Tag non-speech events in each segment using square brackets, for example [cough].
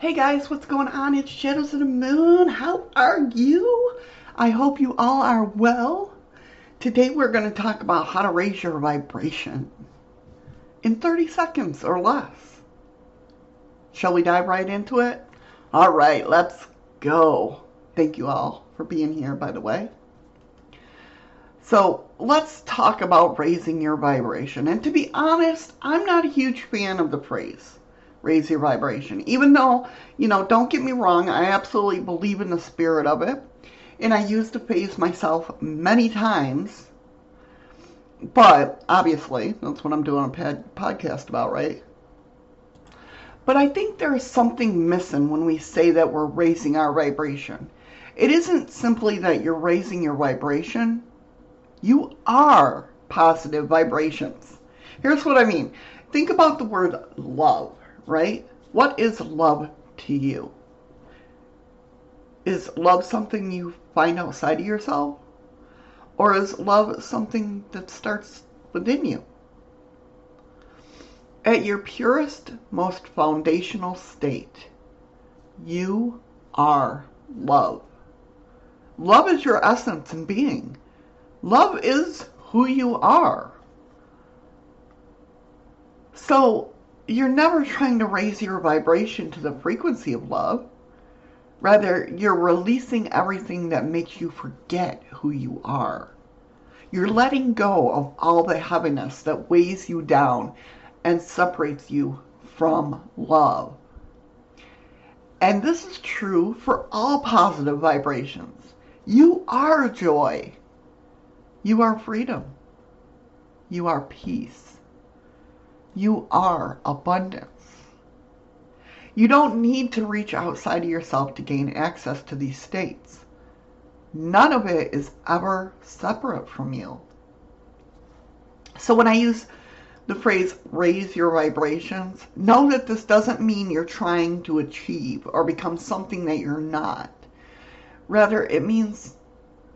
Hey guys, what's going on? It's Shadows of the Moon. How are you? I hope you all are well. Today we're going to talk about how to raise your vibration in 30 seconds or less. Shall we dive right into it? All right, let's go. Thank you all for being here, by the way. So let's talk about raising your vibration. And to be honest, I'm not a huge fan of the phrase raise your vibration. Even though, you know, don't get me wrong, I absolutely believe in the spirit of it. And I used to phrase myself many times. But obviously, that's what I'm doing a podcast about, right? But I think there is something missing when we say that we're raising our vibration. It isn't simply that you're raising your vibration, you are positive vibrations. Here's what I mean think about the word love, right? What is love to you? Is love something you find outside of yourself? Or is love something that starts within you? At your purest, most foundational state, you are love. Love is your essence and being. Love is who you are. So you're never trying to raise your vibration to the frequency of love. Rather, you're releasing everything that makes you forget who you are. You're letting go of all the heaviness that weighs you down and separates you from love. And this is true for all positive vibrations. You are joy. You are freedom. You are peace. You are abundance. You don't need to reach outside of yourself to gain access to these states. None of it is ever separate from you. So when I use the phrase raise your vibrations, know that this doesn't mean you're trying to achieve or become something that you're not. Rather, it means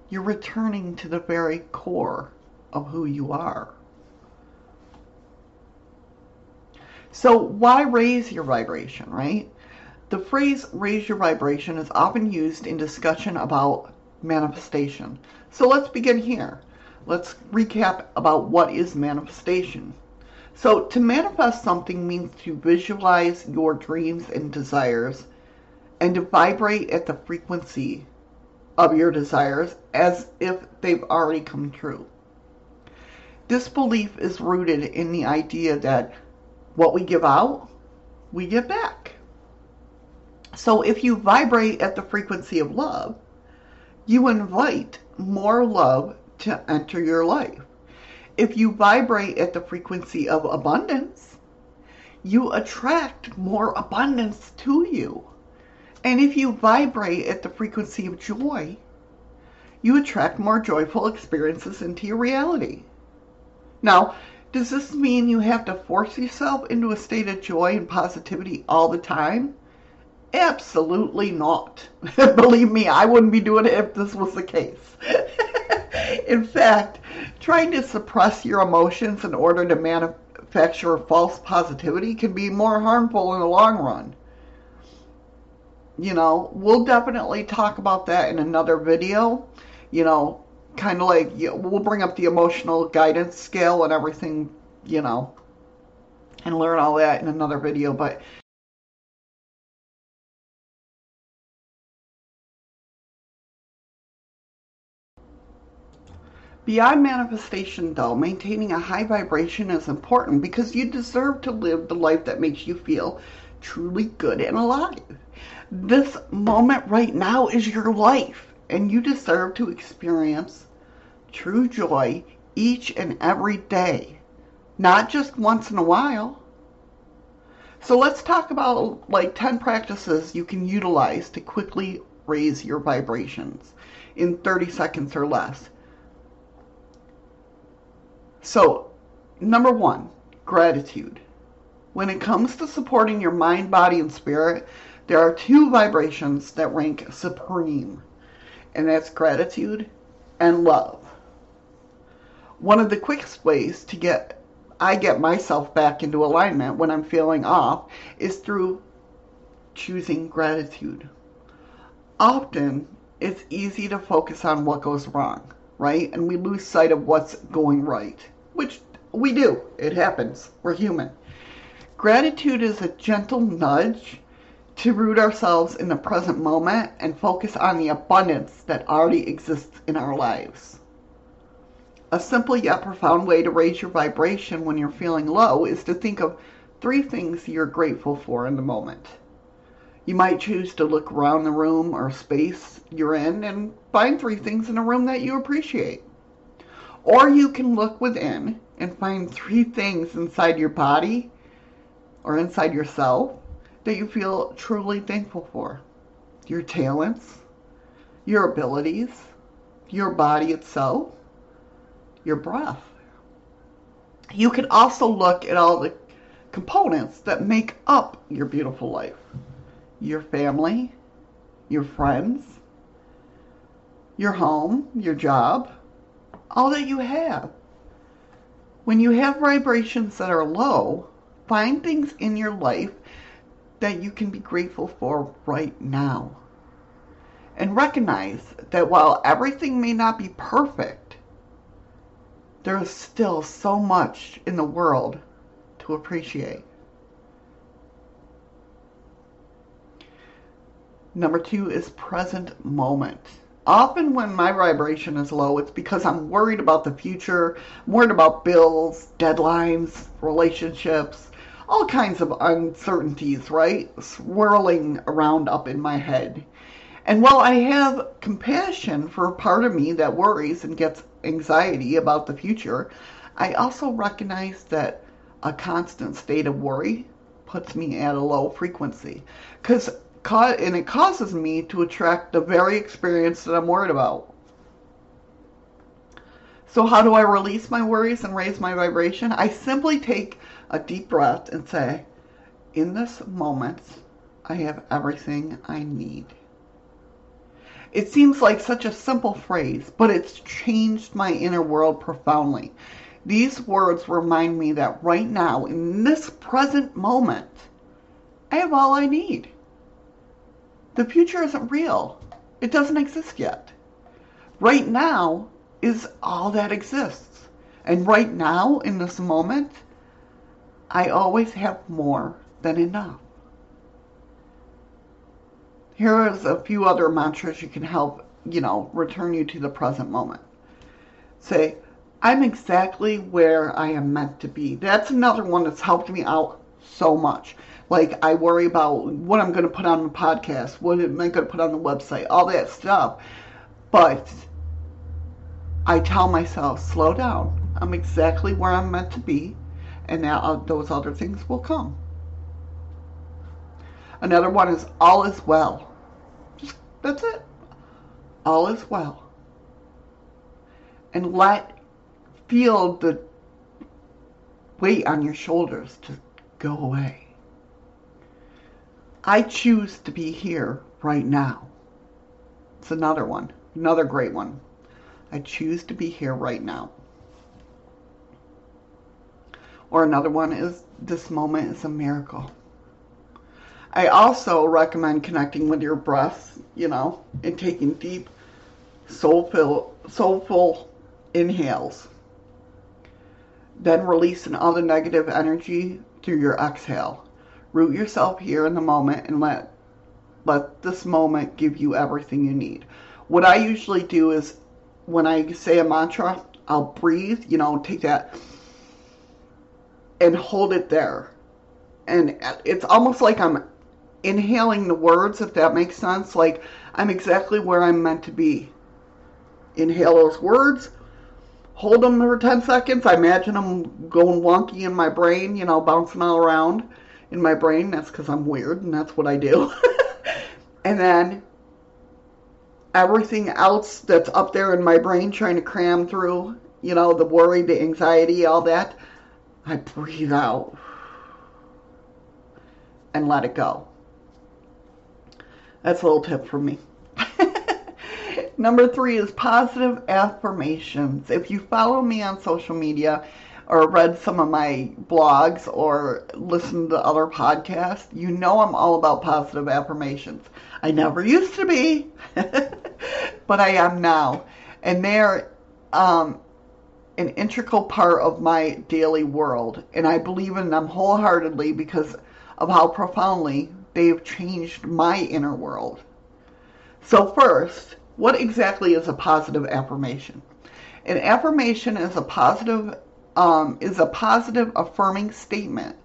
you're returning to the very core of who you are. So why raise your vibration, right? The phrase raise your vibration is often used in discussion about manifestation. So let's begin here. Let's recap about what is manifestation. So to manifest something means to visualize your dreams and desires and to vibrate at the frequency of your desires as if they've already come true. This belief is rooted in the idea that what we give out, we get back. So if you vibrate at the frequency of love, you invite more love to enter your life. If you vibrate at the frequency of abundance, you attract more abundance to you. And if you vibrate at the frequency of joy, you attract more joyful experiences into your reality. Now, does this mean you have to force yourself into a state of joy and positivity all the time? Absolutely not. [laughs] Believe me, I wouldn't be doing it if this was the case. [laughs] in fact, trying to suppress your emotions in order to manufacture false positivity can be more harmful in the long run you know, we'll definitely talk about that in another video. You know, kind of like you know, we'll bring up the emotional guidance scale and everything, you know, and learn all that in another video. But Beyond manifestation, though, maintaining a high vibration is important because you deserve to live the life that makes you feel truly good and alive. This moment right now is your life, and you deserve to experience true joy each and every day, not just once in a while. So let's talk about like 10 practices you can utilize to quickly raise your vibrations in 30 seconds or less. So, number one, gratitude. When it comes to supporting your mind, body, and spirit, there are two vibrations that rank supreme, and that's gratitude and love. One of the quickest ways to get I get myself back into alignment when I'm feeling off is through choosing gratitude. Often, it's easy to focus on what goes wrong, right? And we lose sight of what's going right, which we do. It happens. We're human. Gratitude is a gentle nudge to root ourselves in the present moment and focus on the abundance that already exists in our lives. A simple yet profound way to raise your vibration when you're feeling low is to think of three things you're grateful for in the moment. You might choose to look around the room or space you're in and find three things in a room that you appreciate. Or you can look within and find three things inside your body or inside yourself that you feel truly thankful for. Your talents, your abilities, your body itself, your breath. You can also look at all the components that make up your beautiful life. Your family, your friends, your home, your job, all that you have. When you have vibrations that are low, find things in your life that you can be grateful for right now. And recognize that while everything may not be perfect, there is still so much in the world to appreciate. Number two is present moment. Often when my vibration is low, it's because I'm worried about the future, worried about bills, deadlines, relationships, all kinds of uncertainties, right? Swirling around up in my head. And while I have compassion for a part of me that worries and gets anxiety about the future, I also recognize that a constant state of worry puts me at a low frequency. Cause, and it causes me to attract the very experience that I'm worried about. So how do I release my worries and raise my vibration? I simply take a deep breath and say, in this moment, I have everything I need. It seems like such a simple phrase, but it's changed my inner world profoundly. These words remind me that right now, in this present moment, I have all I need. The future isn't real. It doesn't exist yet. Right now is all that exists. And right now, in this moment, I always have more than enough. Here is a few other mantras you can help, you know, return you to the present moment. Say, I'm exactly where I am meant to be. That's another one that's helped me out so much. Like, I worry about what I'm going to put on the podcast, what am I going to put on the website, all that stuff. But I tell myself, slow down. I'm exactly where I'm meant to be and now those other things will come. Another one is all is well. Just that's it. All is well. And let feel the weight on your shoulders to go away. I choose to be here right now. It's another one, another great one. I choose to be here right now. Or another one is this moment is a miracle. I also recommend connecting with your breath, you know, and taking deep, soulful, soulful inhales. Then releasing all the negative energy through your exhale. Root yourself here in the moment and let let this moment give you everything you need. What I usually do is when I say a mantra, I'll breathe, you know, take that and hold it there. And it's almost like I'm inhaling the words, if that makes sense. Like I'm exactly where I'm meant to be. Inhale those words, hold them for 10 seconds. I imagine them going wonky in my brain, you know, bouncing all around in my brain. That's because I'm weird and that's what I do. [laughs] and then everything else that's up there in my brain trying to cram through, you know, the worry, the anxiety, all that I breathe out and let it go. That's a little tip from me. [laughs] Number three is positive affirmations. If you follow me on social media, or read some of my blogs or listened to other podcasts, you know I'm all about positive affirmations. I never used to be, [laughs] but I am now. And they're um, an integral part of my daily world. And I believe in them wholeheartedly because of how profoundly they've changed my inner world. So, first, what exactly is a positive affirmation? An affirmation is a positive um, is a positive affirming statement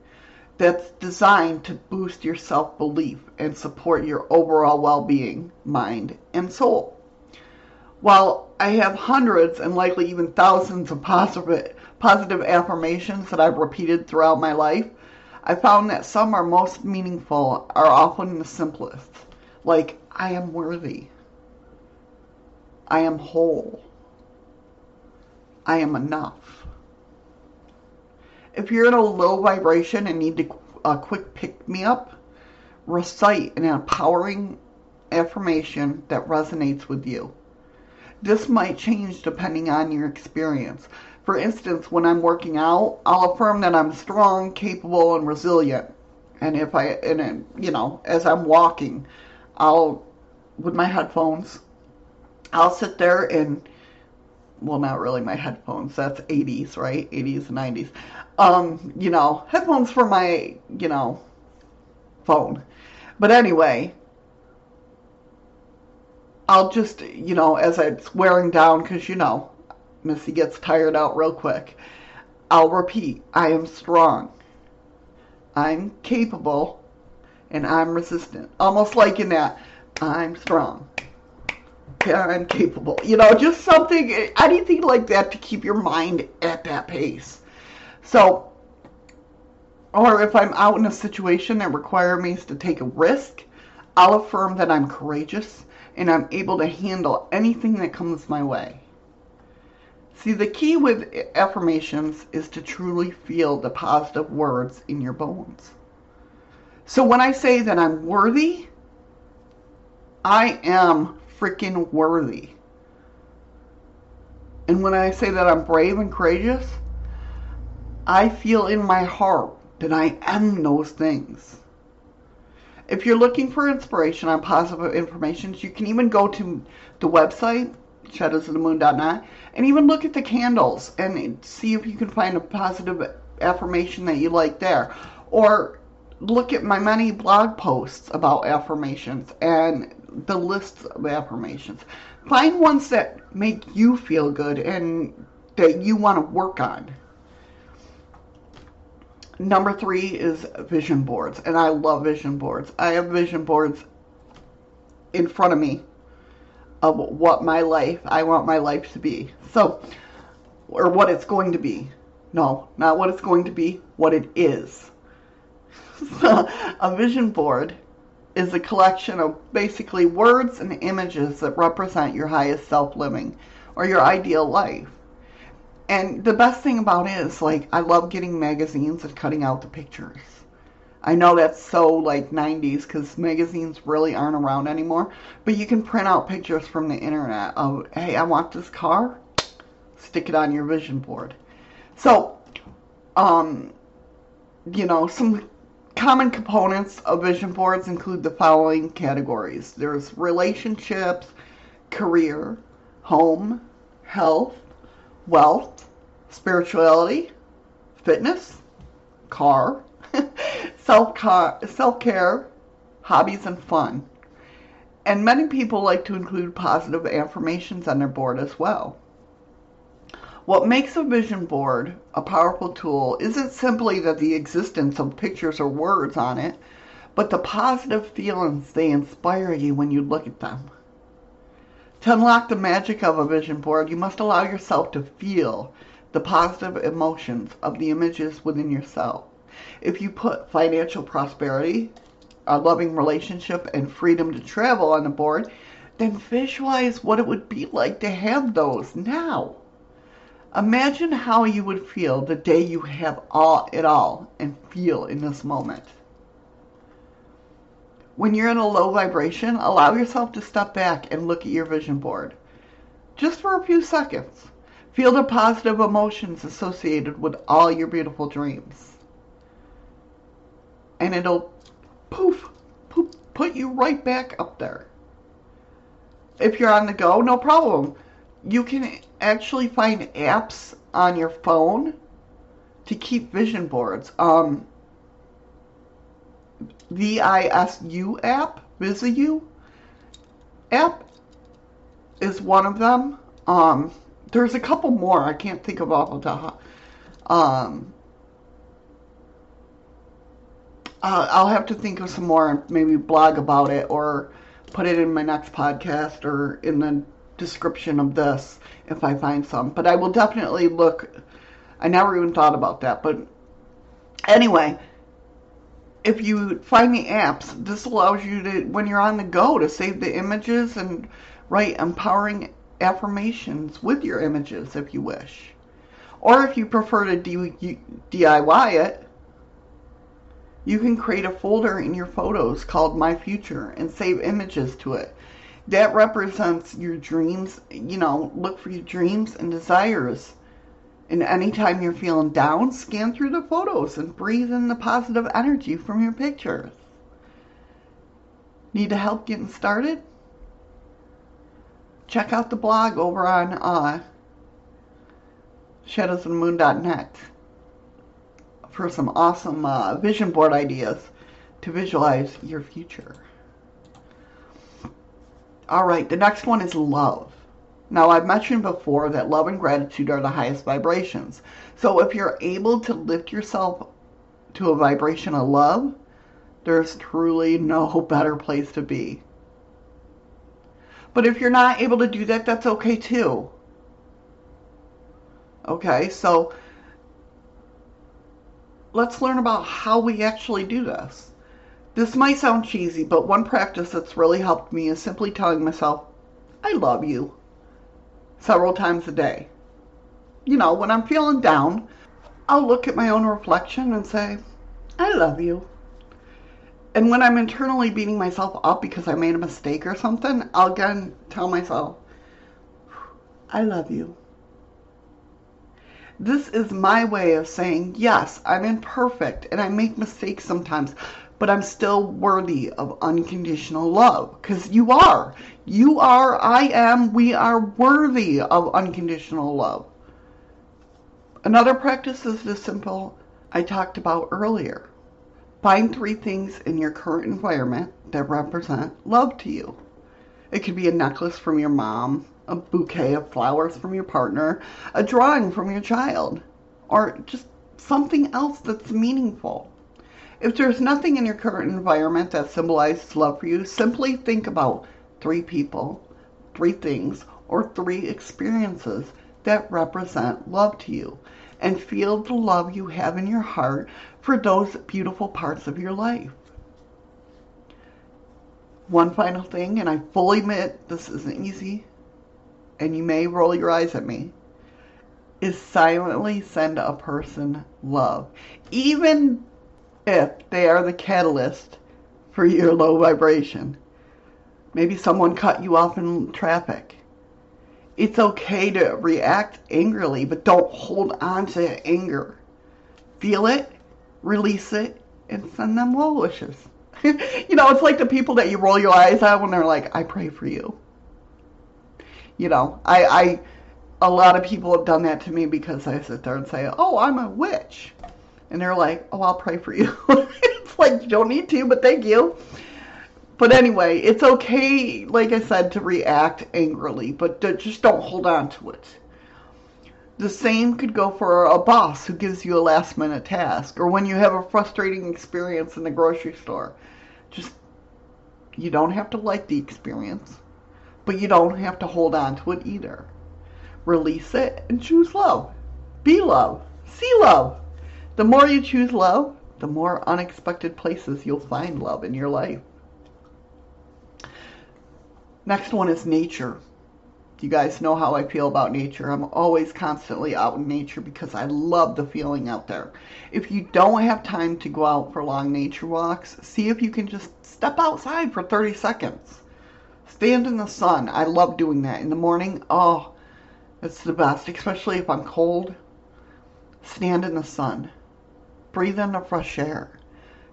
that's designed to boost your self belief and support your overall well being, mind, and soul. While I have hundreds and likely even thousands of positive, positive affirmations that I've repeated throughout my life, I found that some are most meaningful are often the simplest, like, I am worthy. I am whole. I am enough. If you're in a low vibration and need a uh, quick pick me up, recite an empowering affirmation that resonates with you. This might change depending on your experience. For instance, when I'm working out, I'll affirm that I'm strong, capable, and resilient. And if I, and you know, as I'm walking, I'll, with my headphones, I'll sit there and, well, not really my headphones. That's 80s, right? 80s and 90s. Um, you know, headphones for my, you know, phone. But anyway, I'll just, you know, as it's wearing down, because, you know, Missy gets tired out real quick, I'll repeat, I am strong. I'm capable and I'm resistant. Almost like in that, I'm strong. I'm capable. You know, just something, anything like that to keep your mind at that pace. So, or if I'm out in a situation that requires me to take a risk, I'll affirm that I'm courageous and I'm able to handle anything that comes my way. See, the key with affirmations is to truly feel the positive words in your bones. So when I say that I'm worthy, I am freaking worthy. And when I say that I'm brave and courageous, I feel in my heart that I am those things. If you're looking for inspiration on positive affirmations, you can even go to the website, shadowsofthemoon.net, and even look at the candles and see if you can find a positive affirmation that you like there. Or look at my many blog posts about affirmations and the lists of affirmations. Find ones that make you feel good and that you want to work on. Number three is vision boards, and I love vision boards. I have vision boards in front of me of what my life, I want my life to be. So, or what it's going to be. No, not what it's going to be, what it is. [laughs] So, a vision board is a collection of basically words and images that represent your highest self living or your ideal life. And the best thing about it is, like, I love getting magazines and cutting out the pictures. I know that's so, like, 90s because magazines really aren't around anymore. But you can print out pictures from the internet of, hey, I want this car. Stick it on your vision board. So, um, you know, some common components of vision boards include the following categories there's relationships, career, home, health, wealth, spirituality, fitness, [laughs] car, self-care, hobbies, and fun. And many people like to include positive affirmations on their board as well. What makes a vision board a powerful tool isn't simply that the existence of pictures or words on it, but the positive feelings they inspire you when you look at them. To unlock the magic of a vision board, you must allow yourself to feel the positive emotions of the images within yourself. If you put financial prosperity, a loving relationship, and freedom to travel on the board, then visualize what it would be like to have those now. Imagine how you would feel the day you have all it all and feel in this moment. When you're in a low vibration, allow yourself to step back and look at your vision board. Just for a few seconds. Feel the positive emotions associated with all your beautiful dreams. And it'll poof, poof, put you right back up there. If you're on the go, no problem. You can actually find apps on your phone to keep vision boards. Um, VISU app, VISU app is one of them. Um, there's a couple more. I can't think of all of the. Um, uh, I'll have to think of some more and maybe blog about it or put it in my next podcast or in the description of this if I find some. But I will definitely look. I never even thought about that. But anyway, if you find the apps, this allows you to, when you're on the go, to save the images and write empowering affirmations with your images if you wish. Or if you prefer to DIY it, you can create a folder in your photos called My Future and save images to it. That represents your dreams. You know, look for your dreams and desires. And anytime you're feeling down, scan through the photos and breathe in the positive energy from your pictures. Need to help getting started? check out the blog over on uh, shadowsofthemoon.net for some awesome uh, vision board ideas to visualize your future. All right, the next one is love. Now, I've mentioned before that love and gratitude are the highest vibrations. So, if you're able to lift yourself to a vibration of love, there's truly no [laughs] better place to be. But if you're not able to do that, that's okay too. Okay, so let's learn about how we actually do this. This might sound cheesy, but one practice that's really helped me is simply telling myself, I love you, several times a day. You know, when I'm feeling down, I'll look at my own reflection and say, I love you. And when I'm internally beating myself up because I made a mistake or something, I'll again tell myself, I love you. This is my way of saying, yes, I'm imperfect and I make mistakes sometimes, but I'm still worthy of unconditional love. Because you are. You are, I am, we are worthy of unconditional love. Another practice is the simple I talked about earlier. Find three things in your current environment that represent love to you. It could be a necklace from your mom, a bouquet of flowers from your partner, a drawing from your child, or just something else that's meaningful. If there's nothing in your current environment that symbolizes love for you, simply think about three people, three things, or three experiences that represent love to you and feel the love you have in your heart for those beautiful parts of your life. One final thing, and I fully admit this isn't easy, and you may roll your eyes at me, is silently send a person love. Even if they are the catalyst for your low vibration. Maybe someone cut you off in traffic. It's okay to react angrily, but don't hold on to anger. Feel it release it, and send them well wishes. [laughs] you know, it's like the people that you roll your eyes at when they're like, I pray for you. You know, I, I, a lot of people have done that to me because I sit there and say, oh, I'm a witch. And they're like, oh, I'll pray for you. [laughs] it's like, you don't need to, but thank you. But anyway, it's okay, like I said, to react angrily, but just don't hold on to it. The same could go for a boss who gives you a last minute task or when you have a frustrating experience in the grocery store. Just, you don't have to like the experience, but you don't have to hold on to it either. Release it and choose love. Be love. See love. The more you choose love, the more unexpected places you'll find love in your life. Next one is nature. You guys know how I feel about nature. I'm always constantly out in nature because I love the feeling out there. If you don't have time to go out for long nature walks, see if you can just step outside for 30 seconds. Stand in the sun. I love doing that. In the morning, oh, It's the best, especially if I'm cold. Stand in the sun. Breathe in the fresh air.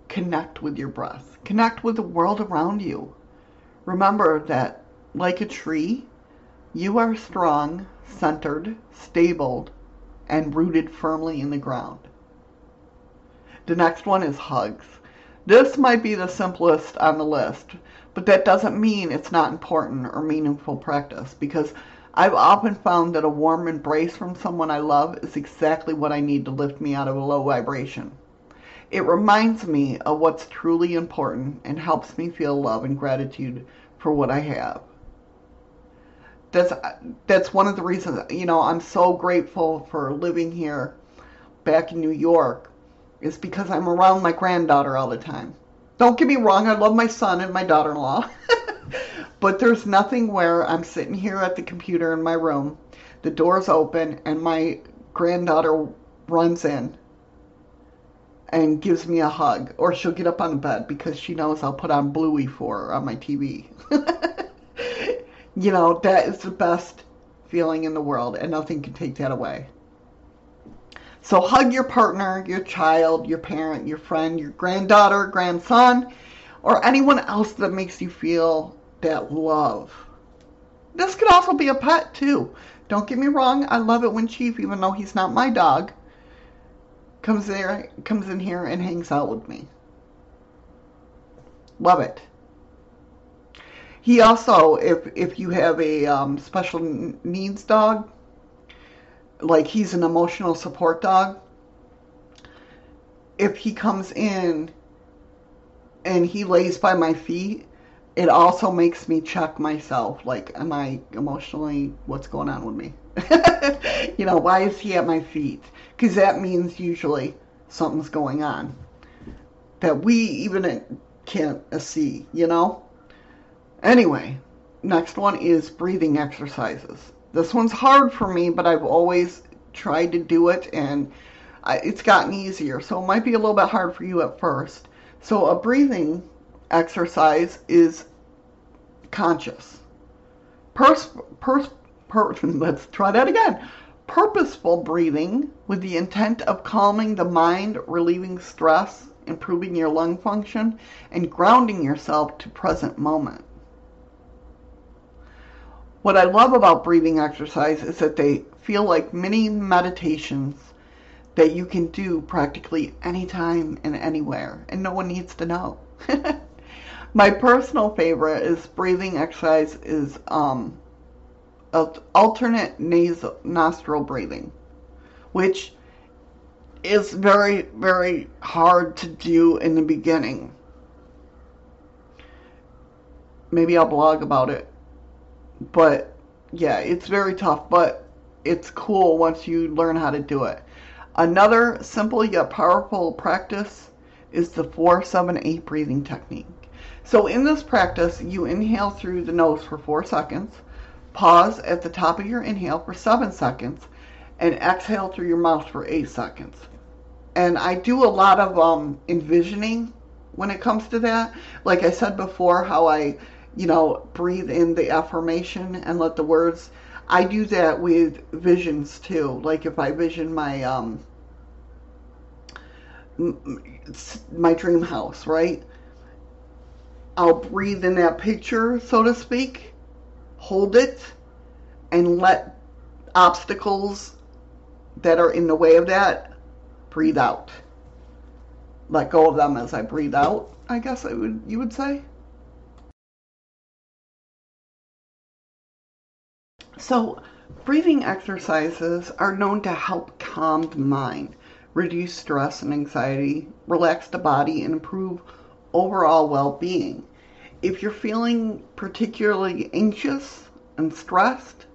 Connect with your breath. Connect with the world around you. Remember that, like a tree, you are strong, centered, stable, and rooted firmly in the ground. The next one is hugs. This might be the simplest on the list, but that doesn't mean it's not important or meaningful practice because I've often found that a warm embrace from someone I love is exactly what I need to lift me out of a low vibration. It reminds me of what's truly important and helps me feel love and gratitude for what I have. That's that's one of the reasons, you know, I'm so grateful for living here back in New York is because I'm around my granddaughter all the time. Don't get me wrong, I love my son and my daughter-in-law. [laughs] but there's nothing where I'm sitting here at the computer in my room, the door's open, and my granddaughter runs in and gives me a hug. Or she'll get up on the bed because she knows I'll put on Bluey for her on my TV. [laughs] you know, that is the best feeling in the world, and nothing can take that away. So hug your partner, your child, your parent, your friend, your granddaughter, grandson, or anyone else that makes you feel that love. This could also be a pet too. Don't get me wrong, I love it when Chief, even though he's not my dog, comes there comes in here and hangs out with me. Love it. He also, if if you have a um, special needs dog, like he's an emotional support dog, if he comes in and he lays by my feet, it also makes me check myself. Like, am I emotionally, what's going on with me? [laughs] you know, why is he at my feet? Because that means usually something's going on that we even can't see, you know? Anyway, next one is breathing exercises. This one's hard for me, but I've always tried to do it and I, it's gotten easier. So it might be a little bit hard for you at first. So a breathing exercise is conscious. Pers, pers, per, [laughs] let's try that again. Purposeful breathing with the intent of calming the mind, relieving stress, improving your lung function, and grounding yourself to present moment. What I love about breathing exercise is that they feel like mini meditations that you can do practically anytime and anywhere, and no one needs to know. [laughs] My personal favorite is breathing exercise is um, alternate nasal nostril breathing, which is very very hard to do in the beginning. Maybe I'll blog about it but yeah, it's very tough, but it's cool once you learn how to do it. Another simple yet powerful practice is the 478 breathing technique. So in this practice, you inhale through the nose for 4 seconds, pause at the top of your inhale for 7 seconds, and exhale through your mouth for 8 seconds. And I do a lot of um, envisioning when it comes to that. Like I said before, how I you know, breathe in the affirmation and let the words. I do that with visions too. Like if I vision my um my dream house, right? I'll breathe in that picture, so to speak, hold it, and let obstacles that are in the way of that breathe out. Let go of them as I breathe out, I guess I would you would say. So, breathing exercises are known to help calm the mind, reduce stress and anxiety, relax the body, and improve overall well being. If you're feeling particularly anxious and stressed,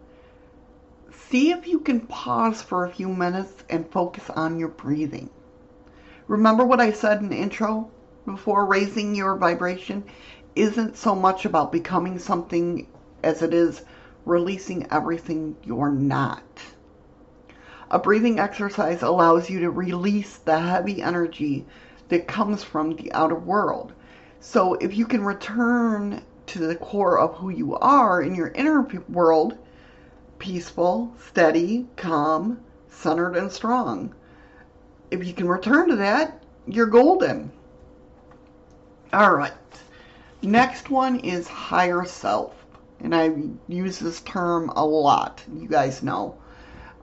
see if you can pause for a few minutes and focus on your breathing. Remember what I said in the intro before raising your vibration isn't so much about becoming something as it is releasing everything you're not. A breathing exercise allows you to release the heavy energy that comes from the outer world. So if you can return to the core of who you are in your inner world, peaceful, steady, calm, centered, and strong. If you can return to that, you're golden. All right. Next one is higher self. And I use this term a lot. You guys know.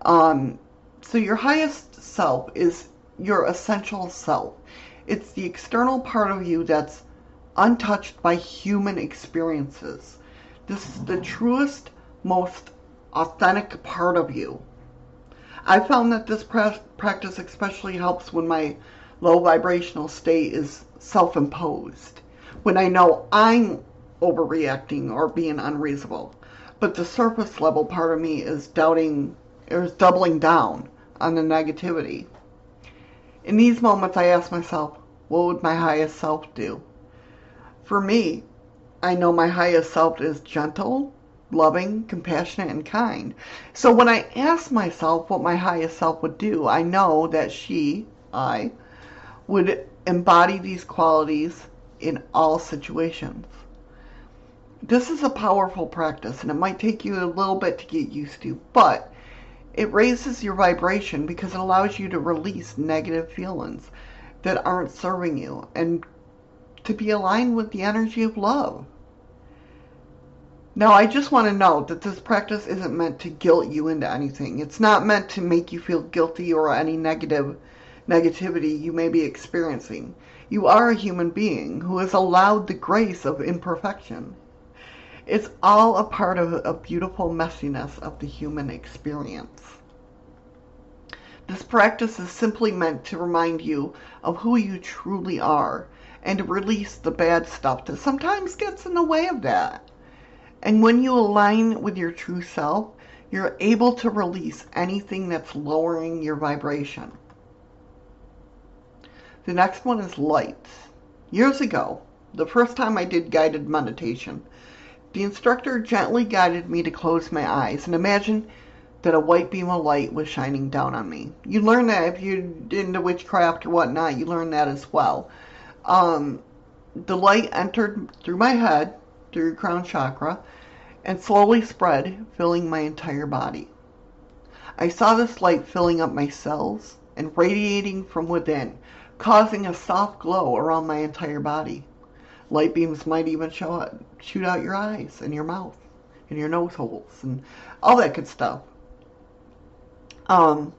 Um, so your highest self is your essential self. It's the external part of you that's untouched by human experiences. This is the truest, most authentic part of you. I found that this practice especially helps when my low vibrational state is self imposed, when I know I'm overreacting or being unreasonable. But the surface level part of me is doubting, or is doubling down on the negativity. In these moments, I ask myself, what would my highest self do? For me, I know my highest self is gentle, loving, compassionate, and kind. So when I ask myself what my highest self would do, I know that she, I, would embody these qualities in all situations. This is a powerful practice and it might take you a little bit to get used to, but it raises your vibration because it allows you to release negative feelings that aren't serving you and to be aligned with the energy of love. Now, I just want to note that this practice isn't meant to guilt you into anything. It's not meant to make you feel guilty or any negative negativity you may be experiencing. You are a human being who is allowed the grace of imperfection. It's all a part of a beautiful messiness of the human experience. This practice is simply meant to remind you of who you truly are and to release the bad stuff that sometimes gets in the way of that. And when you align with your true self, you're able to release anything that's lowering your vibration. The next one is light. Years ago, the first time I did guided meditation, the instructor gently guided me to close my eyes and imagine that a white beam of light was shining down on me. You learn that if you're into witchcraft or whatnot, you learn that as well. Um, the light entered through my head, through crown chakra, and slowly spread, filling my entire body. I saw this light filling up my cells and radiating from within, causing a soft glow around my entire body. Light beams might even shoot out your eyes and your mouth and your nose holes and all that good stuff. Um,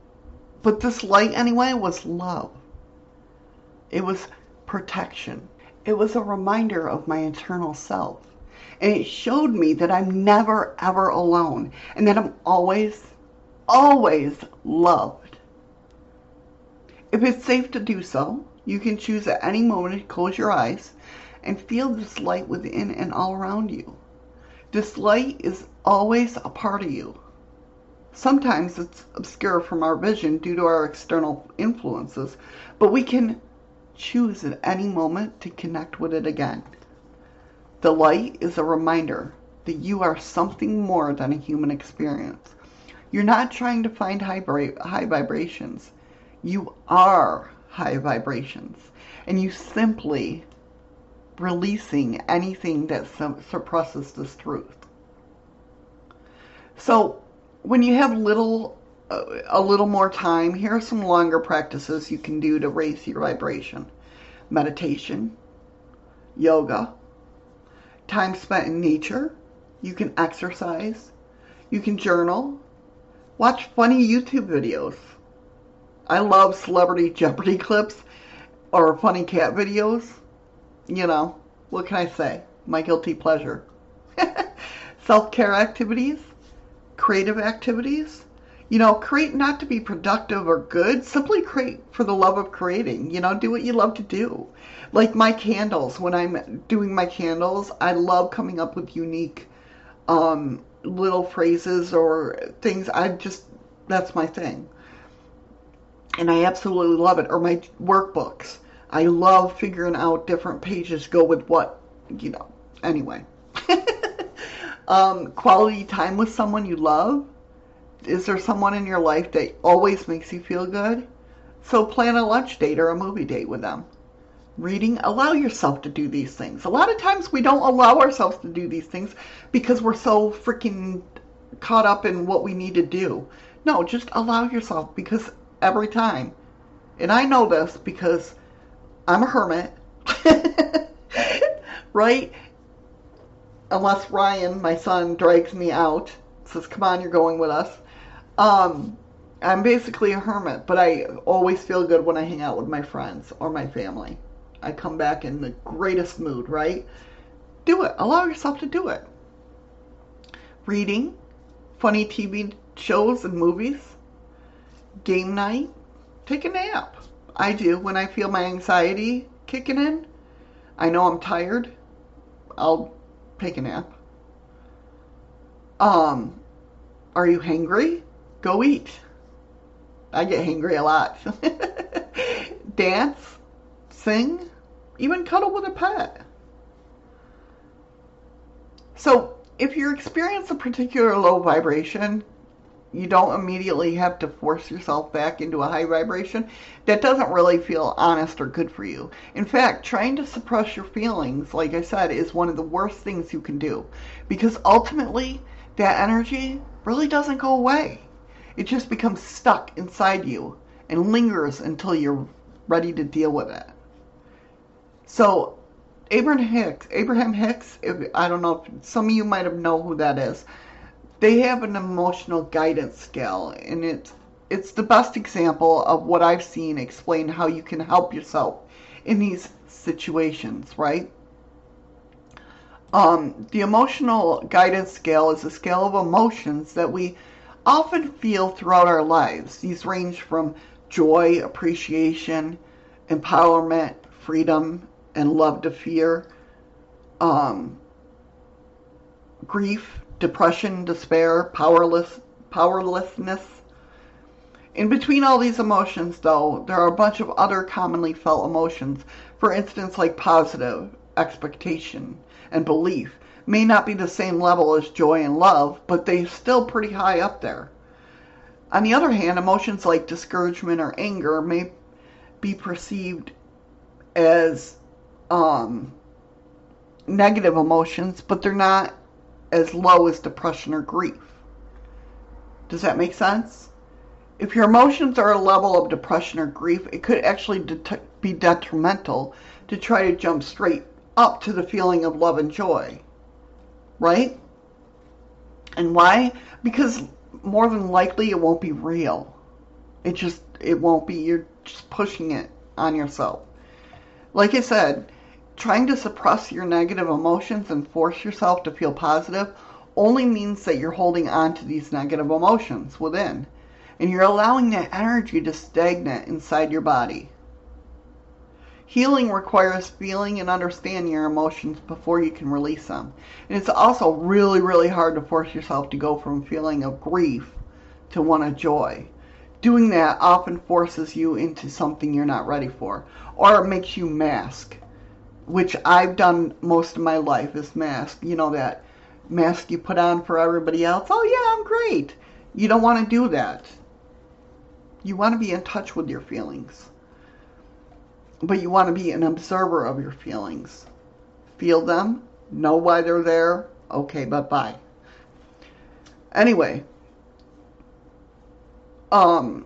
but this light, anyway, was love. It was protection. It was a reminder of my internal self. And it showed me that I'm never, ever alone and that I'm always, always loved. If it's safe to do so, you can choose at any moment to close your eyes and feel this light within and all around you. This light is always a part of you. Sometimes it's obscure from our vision due to our external influences, but we can choose at any moment to connect with it again. The light is a reminder that you are something more than a human experience. You're not trying to find high, high vibrations. You are high vibrations. And you simply releasing anything that suppresses this truth. So when you have little uh, a little more time, here are some longer practices you can do to raise your vibration. Meditation, yoga, time spent in nature, you can exercise, you can journal, watch funny YouTube videos. I love celebrity Jeopardy clips or funny cat videos. You know, what can I say? My guilty pleasure. [laughs] Self-care activities, creative activities. You know, create not to be productive or good, simply create for the love of creating. You know, do what you love to do. Like my candles, when I'm doing my candles, I love coming up with unique um, little phrases or things. I just, that's my thing. And I absolutely love it. Or my workbooks. I love figuring out different pages go with what, you know, anyway. [laughs] Um, quality time with someone you love. Is there someone in your life that always makes you feel good? So plan a lunch date or a movie date with them. Reading, allow yourself to do these things. A lot of times we don't allow ourselves to do these things because we're so freaking caught up in what we need to do. No, just allow yourself because every time, and I know this because I'm a hermit, [laughs] right? Unless Ryan, my son, drags me out, says, "Come on, you're going with us." Um, I'm basically a hermit, but I always feel good when I hang out with my friends or my family. I come back in the greatest mood, right? Do it. Allow yourself to do it. Reading, funny TV shows and movies, game night, take a nap. I do when I feel my anxiety kicking in. I know I'm tired. I'll take a nap. Um, are you hangry? Go eat. I get hangry a lot. [laughs] Dance, sing, even cuddle with a pet. So, if you experience a particular low vibration, you don't immediately have to force yourself back into a high vibration. That doesn't really feel honest or good for you. In fact, trying to suppress your feelings, like I said, is one of the worst things you can do because ultimately that energy really doesn't go away. It just becomes stuck inside you and lingers until you're ready to deal with it. So, Abraham Hicks, Abraham Hicks, I don't know if some of you might have know who that is. They have an emotional guidance scale, and it's it's the best example of what I've seen explain how you can help yourself in these situations, right? Um, the emotional guidance scale is a scale of emotions that we often feel throughout our lives. These range from joy, appreciation, empowerment, freedom, and love to fear, um, grief, depression, despair, powerless, powerlessness. In between all these emotions, though, there are a bunch of other commonly felt emotions. For instance, like positive, expectation, and belief may not be the same level as joy and love, but they're still pretty high up there. On the other hand, emotions like discouragement or anger may be perceived as um, negative emotions, but they're not as low as depression or grief. Does that make sense? If your emotions are a level of depression or grief, it could actually det- be detrimental to try to jump straight up to the feeling of love and joy right? And why? Because more than likely it won't be real. It just, it won't be. You're just pushing it on yourself. Like I said, trying to suppress your negative emotions and force yourself to feel positive only means that you're holding on to these negative emotions within. And you're allowing that energy to stagnate inside your body. Healing requires feeling and understanding your emotions before you can release them. And it's also really, really hard to force yourself to go from feeling of grief to one of joy. Doing that often forces you into something you're not ready for, or it makes you mask, which I've done most of my life is mask. You know that mask you put on for everybody else. Oh yeah, I'm great. You don't want to do that. You want to be in touch with your feelings but you want to be an observer of your feelings. Feel them, know why they're there. Okay, but bye. Anyway, um,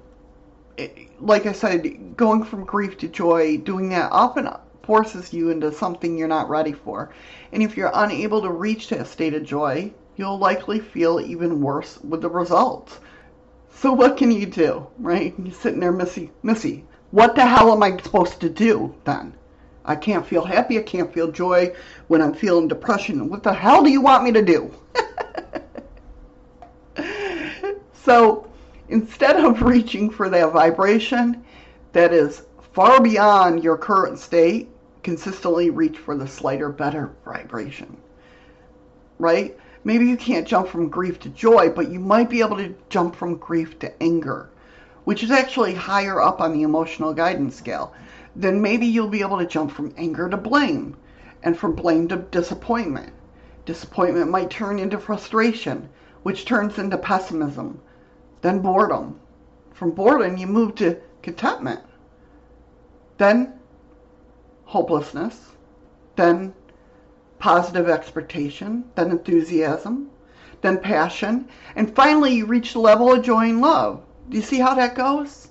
like I said, going from grief to joy, doing that often forces you into something you're not ready for. And if you're unable to reach that state of joy, you'll likely feel even worse with the results. So what can you do, right? You're sitting there, Missy, Missy, what the hell am I supposed to do then? I can't feel happy. I can't feel joy when I'm feeling depression. What the hell do you want me to do? [laughs] so instead of reaching for that vibration that is far beyond your current state, consistently reach for the slighter, better vibration. Right? Maybe you can't jump from grief to joy, but you might be able to jump from grief to anger which is actually higher up on the emotional guidance scale, then maybe you'll be able to jump from anger to blame and from blame to disappointment. Disappointment might turn into frustration, which turns into pessimism, then boredom. From boredom, you move to contentment, then hopelessness, then positive expectation, then enthusiasm, then passion, and finally you reach the level of joy and love. Do you see how that goes?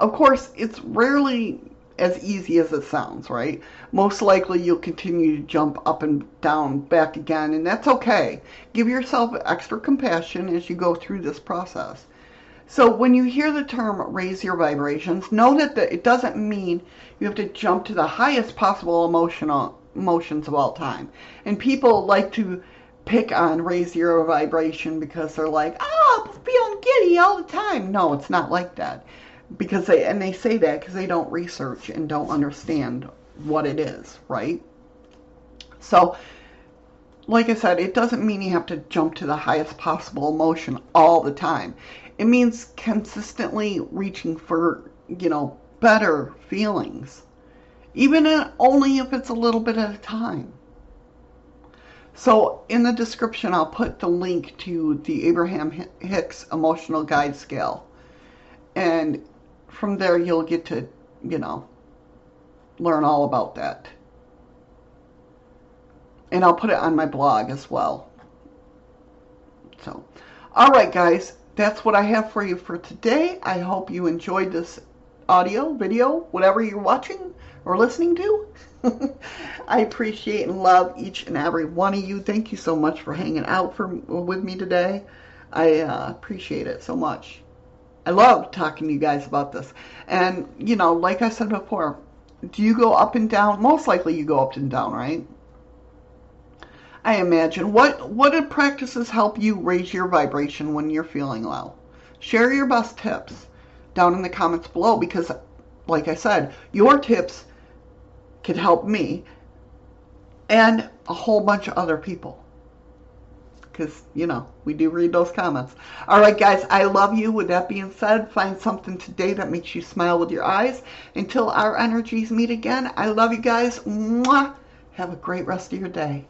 Of course, it's rarely as easy as it sounds, right? Most likely you'll continue to jump up and down, back again, and that's okay. Give yourself extra compassion as you go through this process. So when you hear the term raise your vibrations, know that the, it doesn't mean you have to jump to the highest possible emotional emotions of all time. And people like to pick on raise your vibration because they're like, oh, I'm feeling giddy all the time. No, it's not like that because they and they say that because they don't research and don't understand what it is, right? So, like I said, it doesn't mean you have to jump to the highest possible emotion all the time. It means consistently reaching for, you know, better feelings, even only if it's a little bit at a time. So in the description, I'll put the link to the Abraham Hicks Emotional Guide Scale. And from there you'll get to, you know, learn all about that. And I'll put it on my blog as well. So, all right, guys, that's what I have for you for today. I hope you enjoyed this audio, video, whatever you're watching or listening to. [laughs] I appreciate and love each and every one of you. Thank you so much for hanging out for with me today. I uh, appreciate it so much. I love talking to you guys about this. And, you know, like I said before, do you go up and down? Most likely you go up and down, right? I imagine. What what practices help you raise your vibration when you're feeling low? Share your best tips down in the comments below because like I said, your tips could help me and a whole bunch of other people because, you know, we do read those comments. All right, guys, I love you. With that being said, find something today that makes you smile with your eyes. Until our energies meet again, I love you guys. Mwah. Have a great rest of your day.